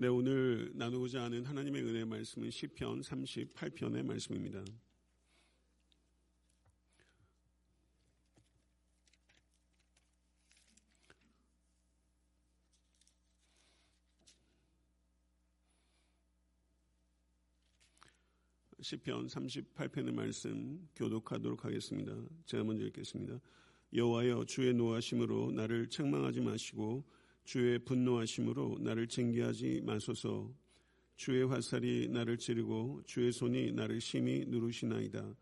네, 오늘 나누고자 하는 하나님의 은혜 말씀은 시편 38편의 말씀입니다. 시편 38편의 말씀 교독하도록 하겠습니다. 제가 먼저 읽겠습니다. 여호와여 주의 노하심으로 나를 책망하지 마시고 주의 분노하심으로 나를 징계하지 마소서. 주의 화살이 나를 찌르고 주의 손이 나를 심히 누르시나이다.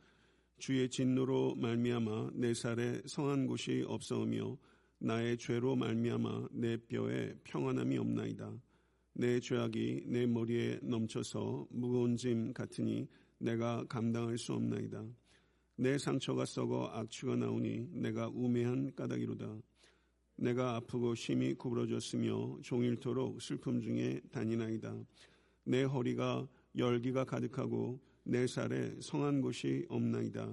주의 진노로 말미암아 내 살에 성한 곳이 없사오며 나의 죄로 말미암아 내 뼈에 평안함이 없나이다. 내 죄악이 내 머리에 넘쳐서 무거운 짐 같으니 내가 감당할 수 없나이다. 내 상처가 썩어 악취가 나오니 내가 우매한 까닭이로다. 내가 아프고 심히 구부러졌으며 종일토록 슬픔 중에 다니나이다. 내 허리가 열기가 가득하고 내 살에 성한 곳이 없나이다.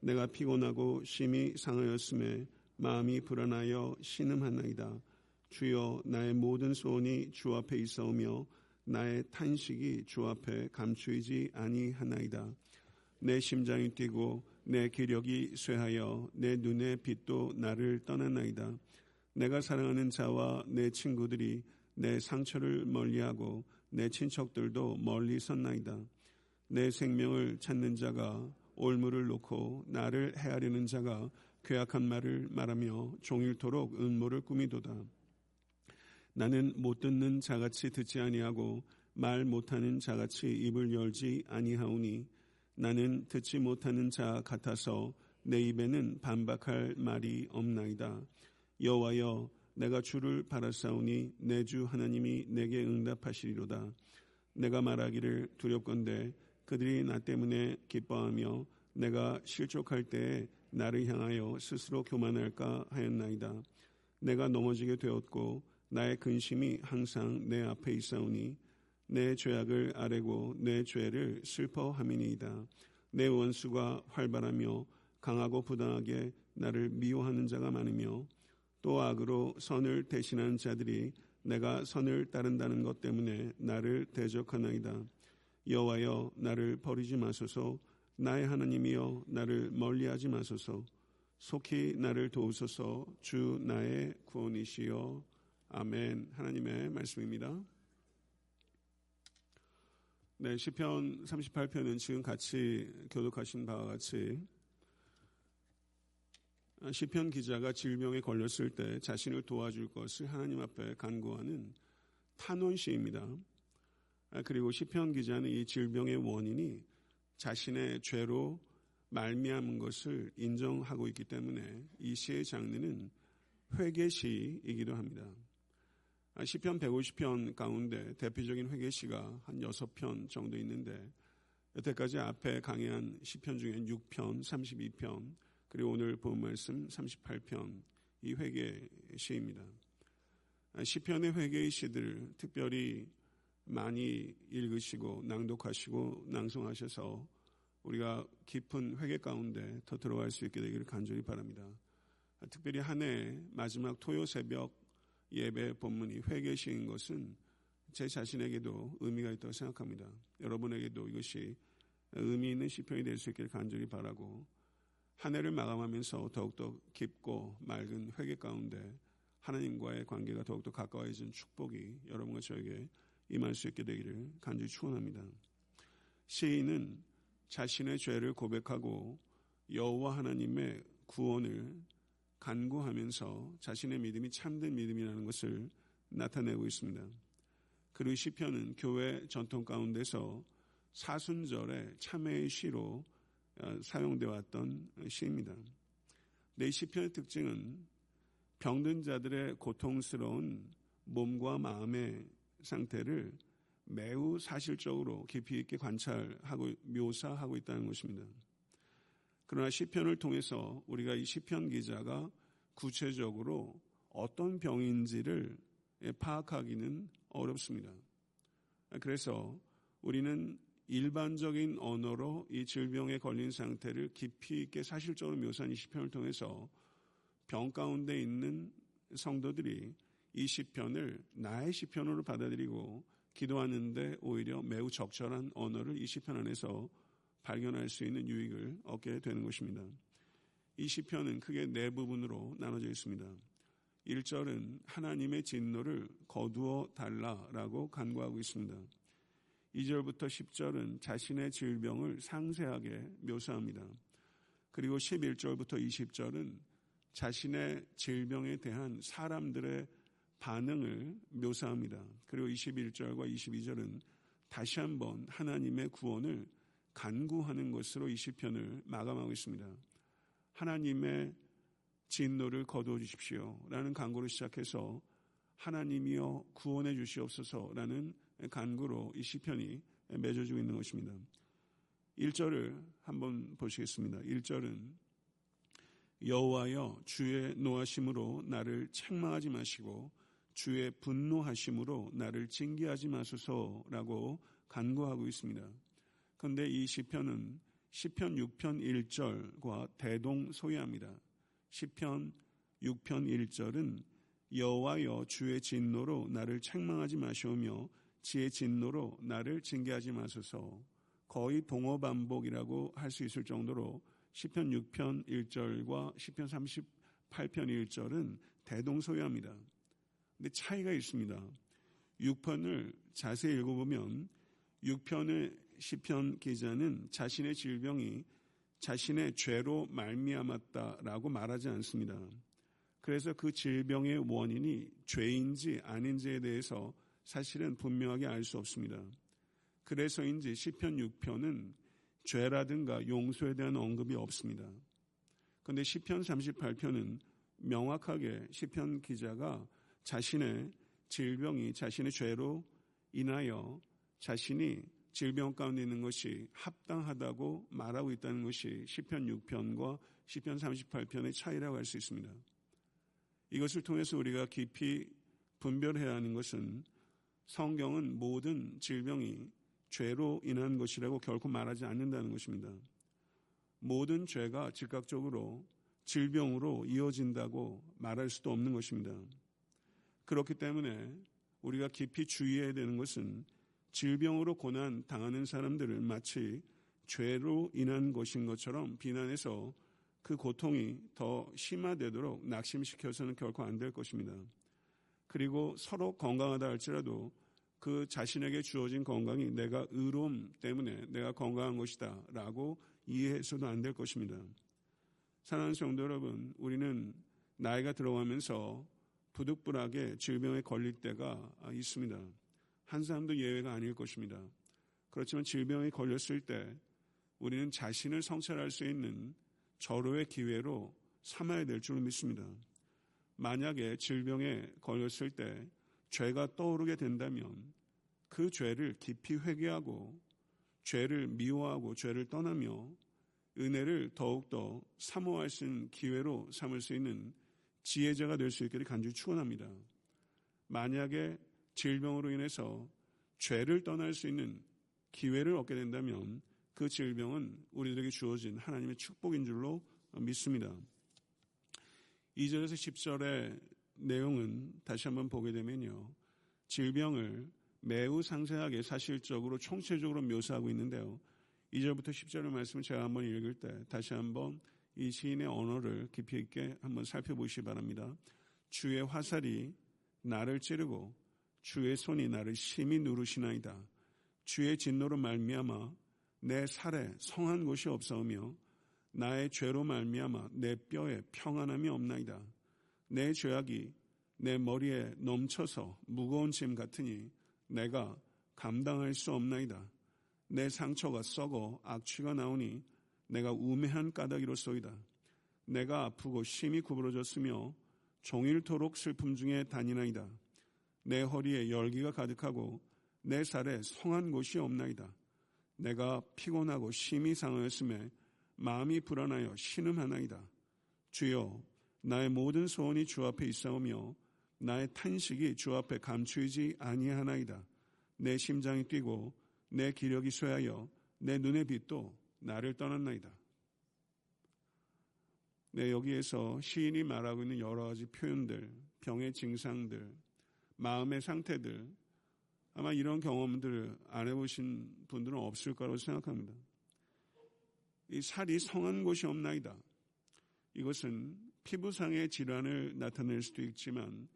내가 피곤하고 심히 상하였음에 마음이 불안하여 신음하나이다. 주여 나의 모든 소원이 주 앞에 있어오며 나의 탄식이 주 앞에 감추이지 아니하나이다. 내 심장이 뛰고 내 기력이 쇠하여 내 눈의 빛도 나를 떠나나이다. 내가 사랑하는 자와 내 친구들이 내 상처를 멀리하고 내 친척들도 멀리 섰나이다. 내 생명을 찾는 자가 올무를 놓고 나를 헤아리는 자가 괴악한 말을 말하며 종일토록 음모를 꾸미도다. 나는 못 듣는 자같이 듣지 아니하고 말 못하는 자같이 입을 열지 아니하오니 나는 듣지 못하는 자 같아서 내 입에는 반박할 말이 없나이다. 여호와여 내가 주를 바라사오니 내 주 하나님이 내게 응답하시리로다. 내가 말하기를 두렵건대 그들이 나 때문에 기뻐하며 내가 실족할 때에 나를 향하여 스스로 교만할까 하였나이다. 내가 넘어지게 되었고 나의 근심이 항상 내 앞에 있사오니 내 죄악을 아뢰고 내 죄를 슬퍼함이니이다. 내 원수가 활발하며 강하고 부당하게 나를 미워하는 자가 많으며 또 악으로 선을 대신하는 자들이 내가 선을 따른다는 것 때문에 나를 대적하나이다. 여호와여 나를 버리지 마소서. 나의 하나님이여 나를 멀리하지 마소서. 속히 나를 도우소서. 주 나의 구원이시여. 아멘. 하나님의 말씀입니다. 네, 시편 38편은 지금 같이 교독하신 바와 같이 시편 기자가 질병에 걸렸을 때 자신을 도와줄 것을 하나님 앞에 간구하는 탄원시입니다. 그리고 시편 기자는 이 질병의 원인이 자신의 죄로 말미암은 것을 인정하고 있기 때문에 이 시의 장르는 회개시이기도 합니다. 아, 시편 150편 가운데 대표적인 회개시가 한 6편 정도 있는데 여태까지 앞에 강의한 시편 중엔 6편, 32편, 그리고 오늘 본 말씀 38편 이 회개 시입니다. 아, 시편의 회개의 시들 특별히 많이 읽으시고 낭독하시고 낭송하셔서 우리가 깊은 회개 가운데 더 들어갈 수 있게 되기를 간절히 바랍니다. 아, 특별히 한 해 마지막 토요 새벽 예배 본문이 회개 시인 것은 제 자신에게도 의미가 있다고 생각합니다. 여러분에게도 이것이 의미 있는 시편이 될 수 있기를 간절히 바라고 한 해를 마감하면서 더욱더 깊고 맑은 회개 가운데 하나님과의 관계가 더욱더 가까워진 축복이 여러분과 저에게 임할 수 있게 되기를 간절히 축원합니다. 시인은 자신의 죄를 고백하고 여호와 하나님의 구원을 간구하면서 자신의 믿음이 참된 믿음이라는 것을 나타내고 있습니다. 그리고 시편은 교회 전통 가운데서 사순절의 참회의 시로 어, 사용되어 왔던 시입니다. 내 시편의 특징은 병든 자들의 고통스러운 몸과 마음의 상태를 매우 사실적으로 깊이 있게 관찰하고 묘사하고 있다는 것입니다. 그러나 시편을 통해서 우리가 이 시편 기자가 구체적으로 어떤 병인지를 파악하기는 어렵습니다. 그래서 우리는 일반적인 언어로 이 질병에 걸린 상태를 깊이 있게 사실적으로 묘사한 이 시편을 통해서 병 가운데 있는 성도들이 이 시편을 나의 시편으로 받아들이고 기도하는데 오히려 매우 적절한 언어를 이 시편 안에서 발견할 수 있는 유익을 얻게 되는 것입니다. 이 시편은 크게 네 부분으로 나눠져 있습니다. 1절은 하나님의 진노를 거두어 달라라고 간구하고 있습니다. 2절부터 10절은 자신의 질병을 상세하게 묘사합니다. 그리고 11절부터 20절은 자신의 질병에 대한 사람들의 반응을 묘사합니다. 그리고 21절과 22절은 다시 한번 하나님의 구원을 간구하는 것으로 이 시편을 마감하고 있습니다. 하나님의 진노를 거두어 주십시오. 라는 간구로 시작해서 하나님이여 구원해 주시옵소서라는 간구로 이 시편이 맺어지고 있는 것입니다. 1절을 한번 보시겠습니다. 1절은 여호와여 주의 노하심으로 나를 책망하지 마시고 주의 분노하심으로 나를 징계하지 마소서라고 간구하고 있습니다. 그런데 이 시편은 시편 6편 1절과 대동소이합니다. 시편 6편 1절은 여호와여 주의 진노로 나를 책망하지 마시오며 지의 진노로 나를 징계하지 마소서 거의 동어 반복이라고 할 수 있을 정도로 시편 6편 1절과 시편 38편 1절은 대동소이합니다. 근데 차이가 있습니다. 6편을 자세히 읽어보면 6편의 시편 기자는 자신의 질병이 자신의 죄로 말미암았다라고 말하지 않습니다. 그래서 그 질병의 원인이 죄인지 아닌지에 대해서 사실은 분명하게 알 수 없습니다. 그래서인지 시편 6편은 죄라든가 용서에 대한 언급이 없습니다. 그런데 시편 38편은 명확하게 시편 기자가 자신의 질병이 자신의 죄로 인하여 자신이 질병 가운데 있는 것이 합당하다고 말하고 있다는 것이 시편 6편과 시편 38편의 차이라고 할 수 있습니다. 이것을 통해서 우리가 깊이 분별해야 하는 것은 성경은 모든 질병이 죄로 인한 것이라고 결코 말하지 않는다는 것입니다. 모든 죄가 즉각적으로 질병으로 이어진다고 말할 수도 없는 것입니다. 그렇기 때문에 우리가 깊이 주의해야 되는 것은 질병으로 고난 당하는 사람들을 마치 죄로 인한 것인 것처럼 비난해서 그 고통이 더 심화되도록 낙심시켜서는 결코 안 될 것입니다. 그리고 서로 건강하다 할지라도 그 자신에게 주어진 건강이 내가 의로움 때문에 내가 건강한 것이다 라고 이해해서도 안 될 것입니다. 사랑하는 성도 여러분, 우리는 나이가 들어가면서 부득불하게 질병에 걸릴 때가 있습니다. 한 사람도 예외가 아닐 것입니다. 그렇지만 질병에 걸렸을 때 우리는 자신을 성찰할 수 있는 절호의 기회로 삼아야 될줄 믿습니다. 만약에 질병에 걸렸을 때 죄가 떠오르게 된다면 그 죄를 깊이 회개하고 죄를 미워하고 죄를 떠나며 은혜를 더욱더 사모할 수 있는 기회로 삼을 수 있는 지혜자가 될 수 있기를 간절히 축원합니다. 만약에 질병으로 인해서 죄를 떠날 수 있는 기회를 얻게 된다면 그 질병은 우리들에게 주어진 하나님의 축복인 줄로 믿습니다. 2절에서 10절의 내용은 다시 한번 보게 되면요. 질병을 매우 상세하게 사실적으로 총체적으로 묘사하고 있는데요. 2절부터 10절의 말씀을 제가 한번 읽을 때 다시 한번 이 시인의 언어를 깊이 있게 한번 살펴보시기 바랍니다. 주의 화살이 나를 찌르고 주의 손이 나를 심히 누르시나이다. 주의 진노로 말미암아 내 살에 성한 곳이 없사오며 나의 죄로 말미암아 내 뼈에 평안함이 없나이다. 내 죄악이 내 머리에 넘쳐서 무거운 짐 같으니 내가 감당할 수 없나이다. 내 상처가 썩어 악취가 나오니 내가 우매한 까닭이로소이다. 내가 아프고 심히 구부러졌으며 종일토록 슬픔 중에 다니나이다. 내 허리에 열기가 가득하고 내 살에 성한 곳이 없나이다. 내가 피곤하고 심히 상하였음에 마음이 불안하여 신음하나이다. 주여, 나의 모든 소원이 주 앞에 있사오며 나의 탄식이 주 앞에 감추이지 아니하나이다. 내 심장이 뛰고 내 기력이 쇠하여 내 눈의 빛도 나를 떠났나이다. 네, 여기에서 시인이 말하고 있는 여러 가지 표현들, 병의 증상들, 마음의 상태들, 아마 이런 경험들을 안 해보신 분들은 없을 거라고 생각합니다. 이 살이 성한 곳이 없나이다. 이것은 피부상의 질환을 나타낼 수도 있지만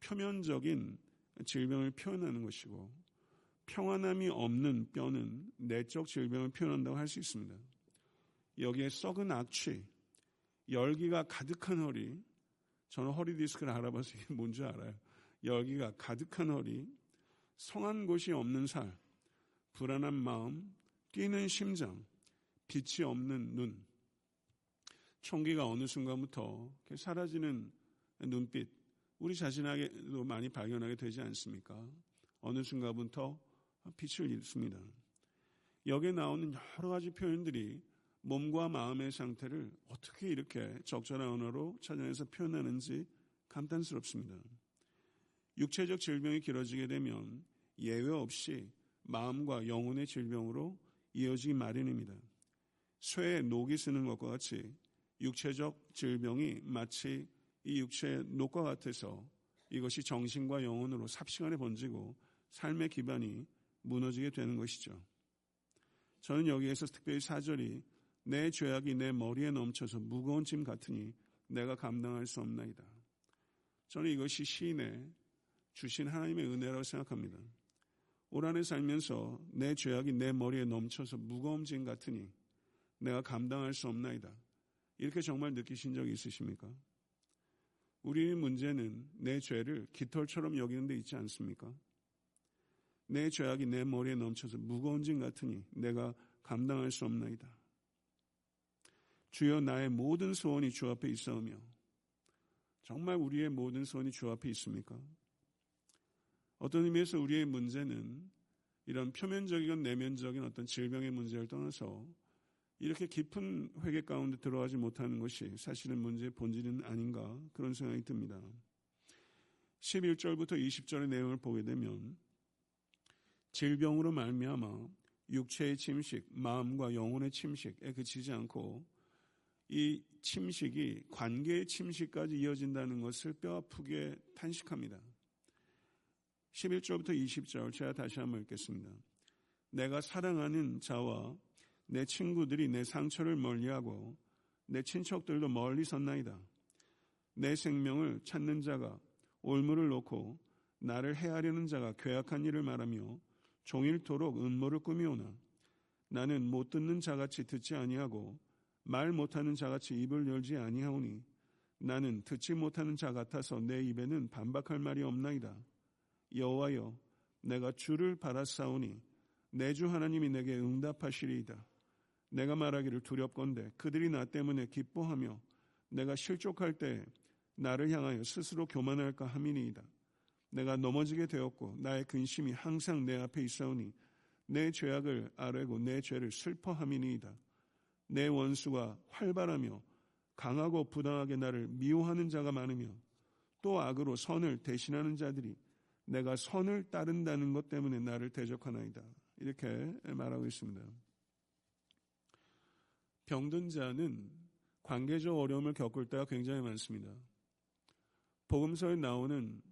표면적인 질병을 표현하는 것이고 평안함이 없는 뼈는 내적 질병을 표현한다고 할 수 있습니다. 여기에 썩은 악취, 열기가 가득한 허리, 저는 허리 디스크를 알아봐서 이게 뭔지 알아요. 열기가 가득한 허리, 성한 곳이 없는 살, 불안한 마음, 뛰는 심장, 빛이 없는 눈, 총기가 어느 순간부터 사라지는 눈빛, 우리 자신에게도 많이 발견하게 되지 않습니까? 어느 순간부터 빛을 잃습니다. 여기에 나오는 여러 가지 표현들이 몸과 마음의 상태를 어떻게 이렇게 적절한 언어로 찾아내서 표현하는지 감탄스럽습니다. 육체적 질병이 길어지게 되면 예외 없이 마음과 영혼의 질병으로 이어지기 마련입니다. 쇠에 녹이 쓰는 것과 같이 육체적 질병이 마치 이 육체의 녹과 같아서 이것이 정신과 영혼으로 삽시간에 번지고 삶의 기반이 무너지게 되는 것이죠. 저는 여기에서 특별히 사절이 내 죄악이 내 머리에 넘쳐서 무거운 짐 같으니 내가 감당할 수 없나이다. 저는 이것이 시인의 주신 하나님의 은혜라고 생각합니다. 올 한해 살면서 내 죄악이 내 머리에 넘쳐서 무거운 짐 같으니 내가 감당할 수 없나이다. 이렇게 정말 느끼신 적이 있으십니까? 우리 문제는 내 죄를 깃털처럼 여기는 데 있지 않습니까? 내 죄악이 내 머리에 넘쳐서 무거운 짐 같으니 내가 감당할 수 없나이다. 주여 나의 모든 소원이 주 앞에 있어오며 정말 우리의 모든 소원이 주 앞에 있습니까? 어떤 의미에서 우리의 문제는 이런 표면적이건 내면적인 어떤 질병의 문제를 떠나서 이렇게 깊은 회개 가운데 들어가지 못하는 것이 사실은 문제의 본질은 아닌가 그런 생각이 듭니다. 11절부터 20절의 내용을 보게 되면 질병으로 말미암아 육체의 침식, 마음과 영혼의 침식에 그치지 않고 이 침식이 관계의 침식까지 이어진다는 것을 뼈아프게 탄식합니다. 11절부터 20절 제가 다시 한번 읽겠습니다. 내가 사랑하는 자와 내 친구들이 내 상처를 멀리하고 내 친척들도 멀리 섰나이다. 내 생명을 찾는 자가 올무를 놓고 나를 해하려는 자가 괴악한 일을 말하며 종일토록 음모를 꾸미오나 나는 못 듣는 자같이 듣지 아니하고 말 못하는 자같이 입을 열지 아니하오니 나는 듣지 못하는 자 같아서 내 입에는 반박할 말이 없나이다. 여호와여 내가 주를 바라사오니 내 주 하나님이 내게 응답하시리이다. 내가 말하기를 두렵건대 그들이 나 때문에 기뻐하며 내가 실족할 때 나를 향하여 스스로 교만할까 함이니이다. 내가 넘어지게 되었고 나의 근심이 항상 내 앞에 있사오니 내 죄악을 아뢰고 내 죄를 슬퍼함이니이다. 내 원수가 활발하며 강하고 부당하게 나를 미워하는 자가 많으며 또 악으로 선을 대신하는 자들이 내가 선을 따른다는 것 때문에 나를 대적하나이다. 이렇게 말하고 있습니다. 병든 자는 관계적 어려움을 겪을 때가 굉장히 많습니다. 복음서에 나오는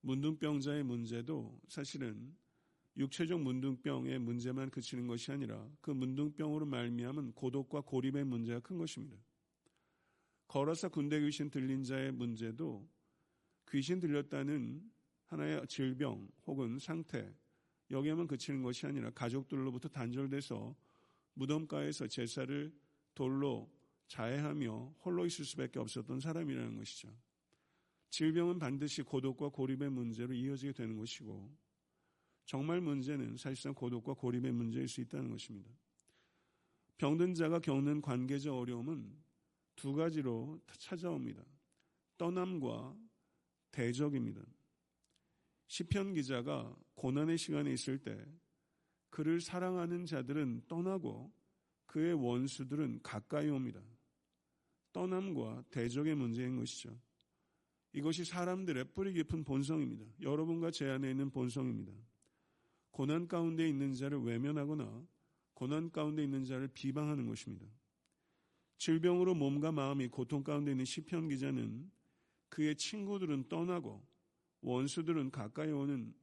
문둥병자의 문제도 사실은 육체적 문둥병의 문제만 그치는 것이 아니라 그 문둥병으로 말미암은 고독과 고립의 문제가 큰 것입니다. 걸어서 군대 귀신 들린 자의 문제도 귀신 들렸다는 하나의 질병 혹은 상태 여기에만 그치는 것이 아니라 가족들로부터 단절돼서 무덤가에서 제사를 돌로 자해하며 홀로 있을 수밖에 없었던 사람이라는 것이죠. 질병은 반드시 고독과 고립의 문제로 이어지게 되는 것이고 정말 문제는 사실상 고독과 고립의 문제일 수 있다는 것입니다. 병든 자가 겪는 관계적 어려움은 두 가지로 찾아옵니다. 떠남과 대적입니다. 시편 기자가 고난의 시간에 있을 때 그를 사랑하는 자들은 떠나고 그의 원수들은 가까이 옵니다. 떠남과 대적의 문제인 것이죠. 이것이 사람들의 뿌리 깊은 본성입니다. 여러분과 제 안에 있는 본성입니다. 고난 가운데 있는 자를 외면하거나 고난 가운데 있는 자를 비방하는 것입니다. 질병으로 몸과 마음이 고통 가운데 있는 시편 기자는 그의 친구들은 떠나고 원수들은 가까이 오는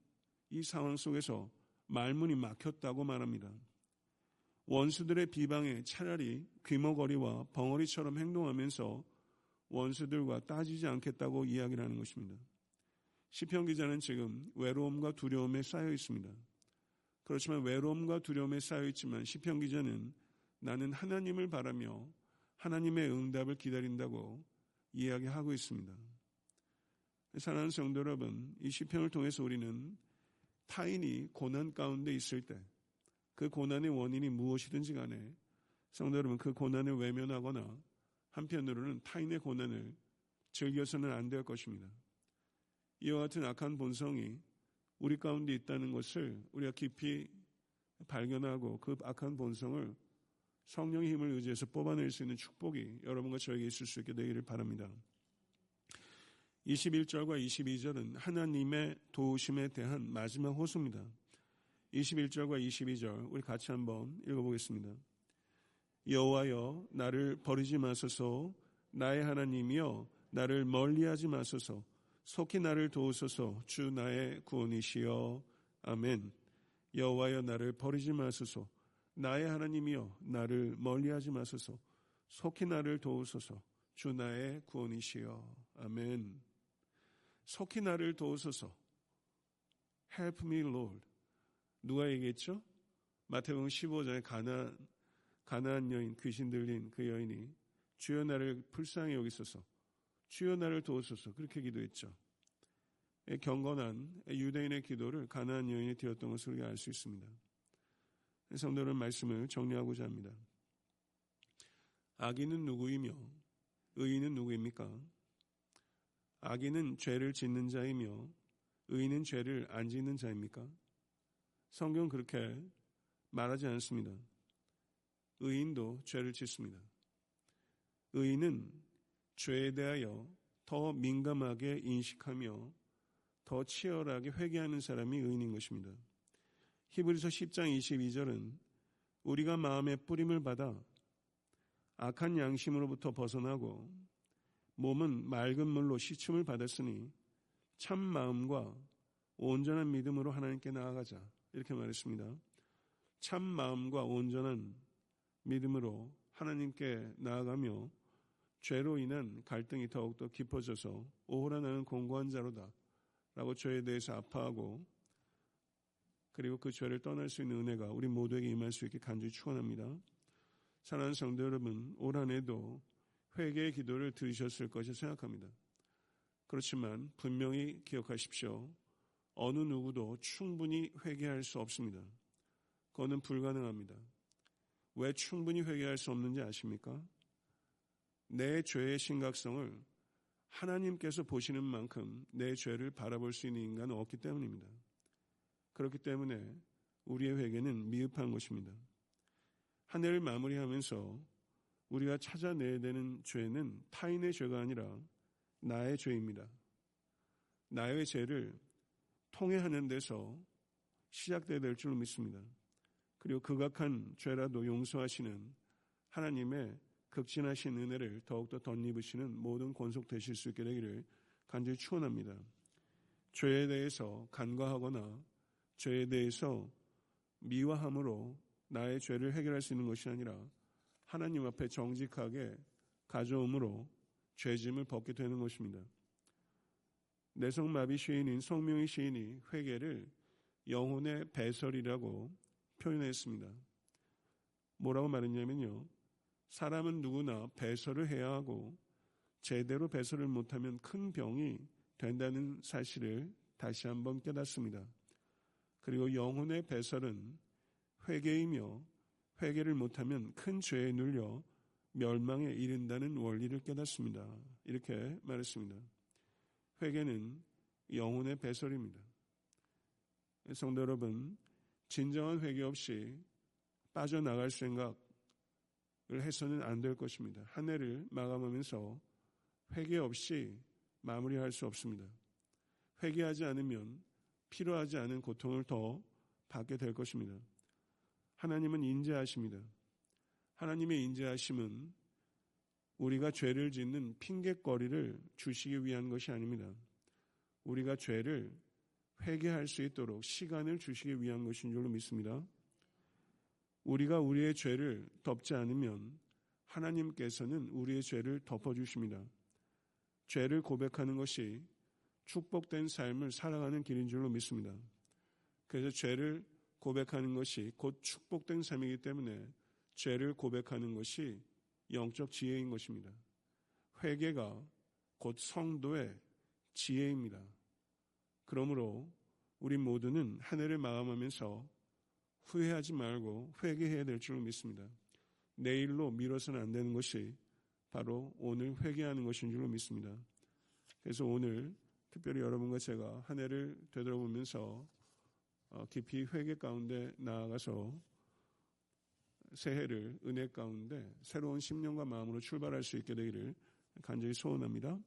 이 상황 속에서 말문이 막혔다고 말합니다. 원수들의 비방에 차라리 귀머거리와 벙어리처럼 행동하면서 원수들과 따지지 않겠다고 이야기를 하는 것입니다. 시편 기자는 지금 외로움과 두려움에 쌓여 있습니다. 그렇지만 외로움과 두려움에 쌓여 있지만 시편 기자는 나는 하나님을 바라며 하나님의 응답을 기다린다고 이야기하고 있습니다. 사랑하는 성도 여러분, 이 시편을 통해서 우리는 타인이 고난 가운데 있을 때 그 고난의 원인이 무엇이든지 간에 성도 여러분 그 고난을 외면하거나 한편으로는 타인의 고난을 즐겨서는 안 될 것입니다. 이와 같은 악한 본성이 우리 가운데 있다는 것을 우리가 깊이 발견하고 그 악한 본성을 성령의 힘을 의지해서 뽑아낼 수 있는 축복이 여러분과 저에게 있을 수 있게 되기를 바랍니다. 21절과 22절은 하나님의 도우심에 대한 마지막 호소입니다. 21절과 22절 우리 같이 한번 읽어보겠습니다. 여호와여 나를 버리지 마소서. 나의 하나님이여 나를 멀리하지 마소서. 속히 나를 도우소서. 주 나의 구원이시여. 아멘. 여호와여 나를 버리지 마소서. 나의 하나님이여 나를 멀리하지 마소서. 속히 나를 도우소서. 주 나의 구원이시여. 아멘. 속히 나를 도우소서. Help me Lord 누가 얘기했죠? 마태복음 15장에 가나 가나안 여인 귀신 들린 그 여인이 주여 나를 불쌍히 여기소서 주여 나를 도우소서 그렇게 기도했죠. 경건한 유대인의 기도를 가나안 여인이 드렸던 것을 우리가 알 수 있습니다. 성도는 말씀을 정리하고자 합니다. 악인은 누구이며 의인은 누구입니까? 악인은 죄를 짓는 자이며 의인은 죄를 안 짓는 자입니까? 성경 그렇게 말하지 않습니다. 의인도 죄를 짓습니다. 의인은 죄에 대하여 더 민감하게 인식하며 더 치열하게 회개하는 사람이 의인인 것입니다. 히브리서 10장 22절은 우리가 마음의 뿌림을 받아 악한 양심으로부터 벗어나고 몸은 맑은 물로 시춤을 받았으니 참 마음과 온전한 믿음으로 하나님께 나아가자 이렇게 말했습니다. 참 마음과 온전한 믿음으로 하나님께 나아가며 죄로 인한 갈등이 더욱더 깊어져서 오호라 나는 공고한 자로다 라고 죄에 대해서 아파하고 그리고 그 죄를 떠날 수 있는 은혜가 우리 모두에게 임할 수 있게 간절히 축원합니다. 사랑하는 성도 여러분, 올 한해도 회개의 기도를 들으셨을 것이 생각합니다. 그렇지만 분명히 기억하십시오. 어느 누구도 충분히 회개할 수 없습니다. 그거는 불가능합니다. 왜 충분히 회개할 수 없는지 아십니까? 내 죄의 심각성을 하나님께서 보시는 만큼 내 죄를 바라볼 수 있는 인간은 없기 때문입니다. 그렇기 때문에 우리의 회개는 미흡한 것입니다. 한 해를 마무리하면서 우리가 찾아내야 되는 죄는 타인의 죄가 아니라 나의 죄입니다. 나의 죄를 통해하는 데서 시작돼야 될 줄 믿습니다. 그리고 극악한 죄라도 용서하시는 하나님의 극진하신 은혜를 더욱더 덧입으시는 모든 권속 되실 수 있게 되기를 간절히 축원합니다. 죄에 대해서 간과하거나 죄에 대해서 미화함으로 나의 죄를 해결할 수 있는 것이 아니라 하나님 앞에 정직하게 가져옴으로 죄짐을 벗게 되는 것입니다. 내성마비 시인인 성명의 시인이 회개를 영혼의 배설이라고 표현했습니다. 뭐라고 말했냐면요. 사람은 누구나 배설을 해야 하고 제대로 배설을 못하면 큰 병이 된다는 사실을 다시 한번 깨닫습니다. 그리고 영혼의 배설은 회개이며 회개를 못하면 큰 죄에 눌려 멸망에 이른다는 원리를 깨닫습니다. 이렇게 말했습니다. 회개는 영혼의 배설입니다. 성도 여러분, 진정한 회개 없이 빠져나갈 생각을 해서는 안 될 것입니다. 한 해를 마감하면서 회개 없이 마무리할 수 없습니다. 회개하지 않으면 필요하지 않은 고통을 더 받게 될 것입니다. 하나님은 인자하십니다. 하나님의 인자하심은 우리가 죄를 짓는 핑계거리를 주시기 위한 것이 아닙니다. 우리가 죄를 회개할 수 있도록 시간을 주시기 위한 것인 줄로 믿습니다. 우리가 우리의 죄를 덮지 않으면 하나님께서는 우리의 죄를 덮어주십니다. 죄를 고백하는 것이 축복된 삶을 살아가는 길인 줄로 믿습니다. 그래서 죄를 고백하는 것이 곧 축복된 삶이기 때문에 죄를 고백하는 것이 영적 지혜인 것입니다. 회개가 곧 성도의 지혜입니다. 그러므로 우리 모두는 한 해를 마감하면서 후회하지 말고 회개해야 될 줄 믿습니다. 내일로 미뤄서는 안 되는 것이 바로 오늘 회개하는 것인 줄로 믿습니다. 그래서 오늘 특별히 여러분과 제가 한 해를 되돌아보면서 어, 깊이 회개 가운데 나아가서 새해를 은혜 가운데 새로운 10년과 마음으로 출발할 수 있게 되기를 간절히 소원합니다.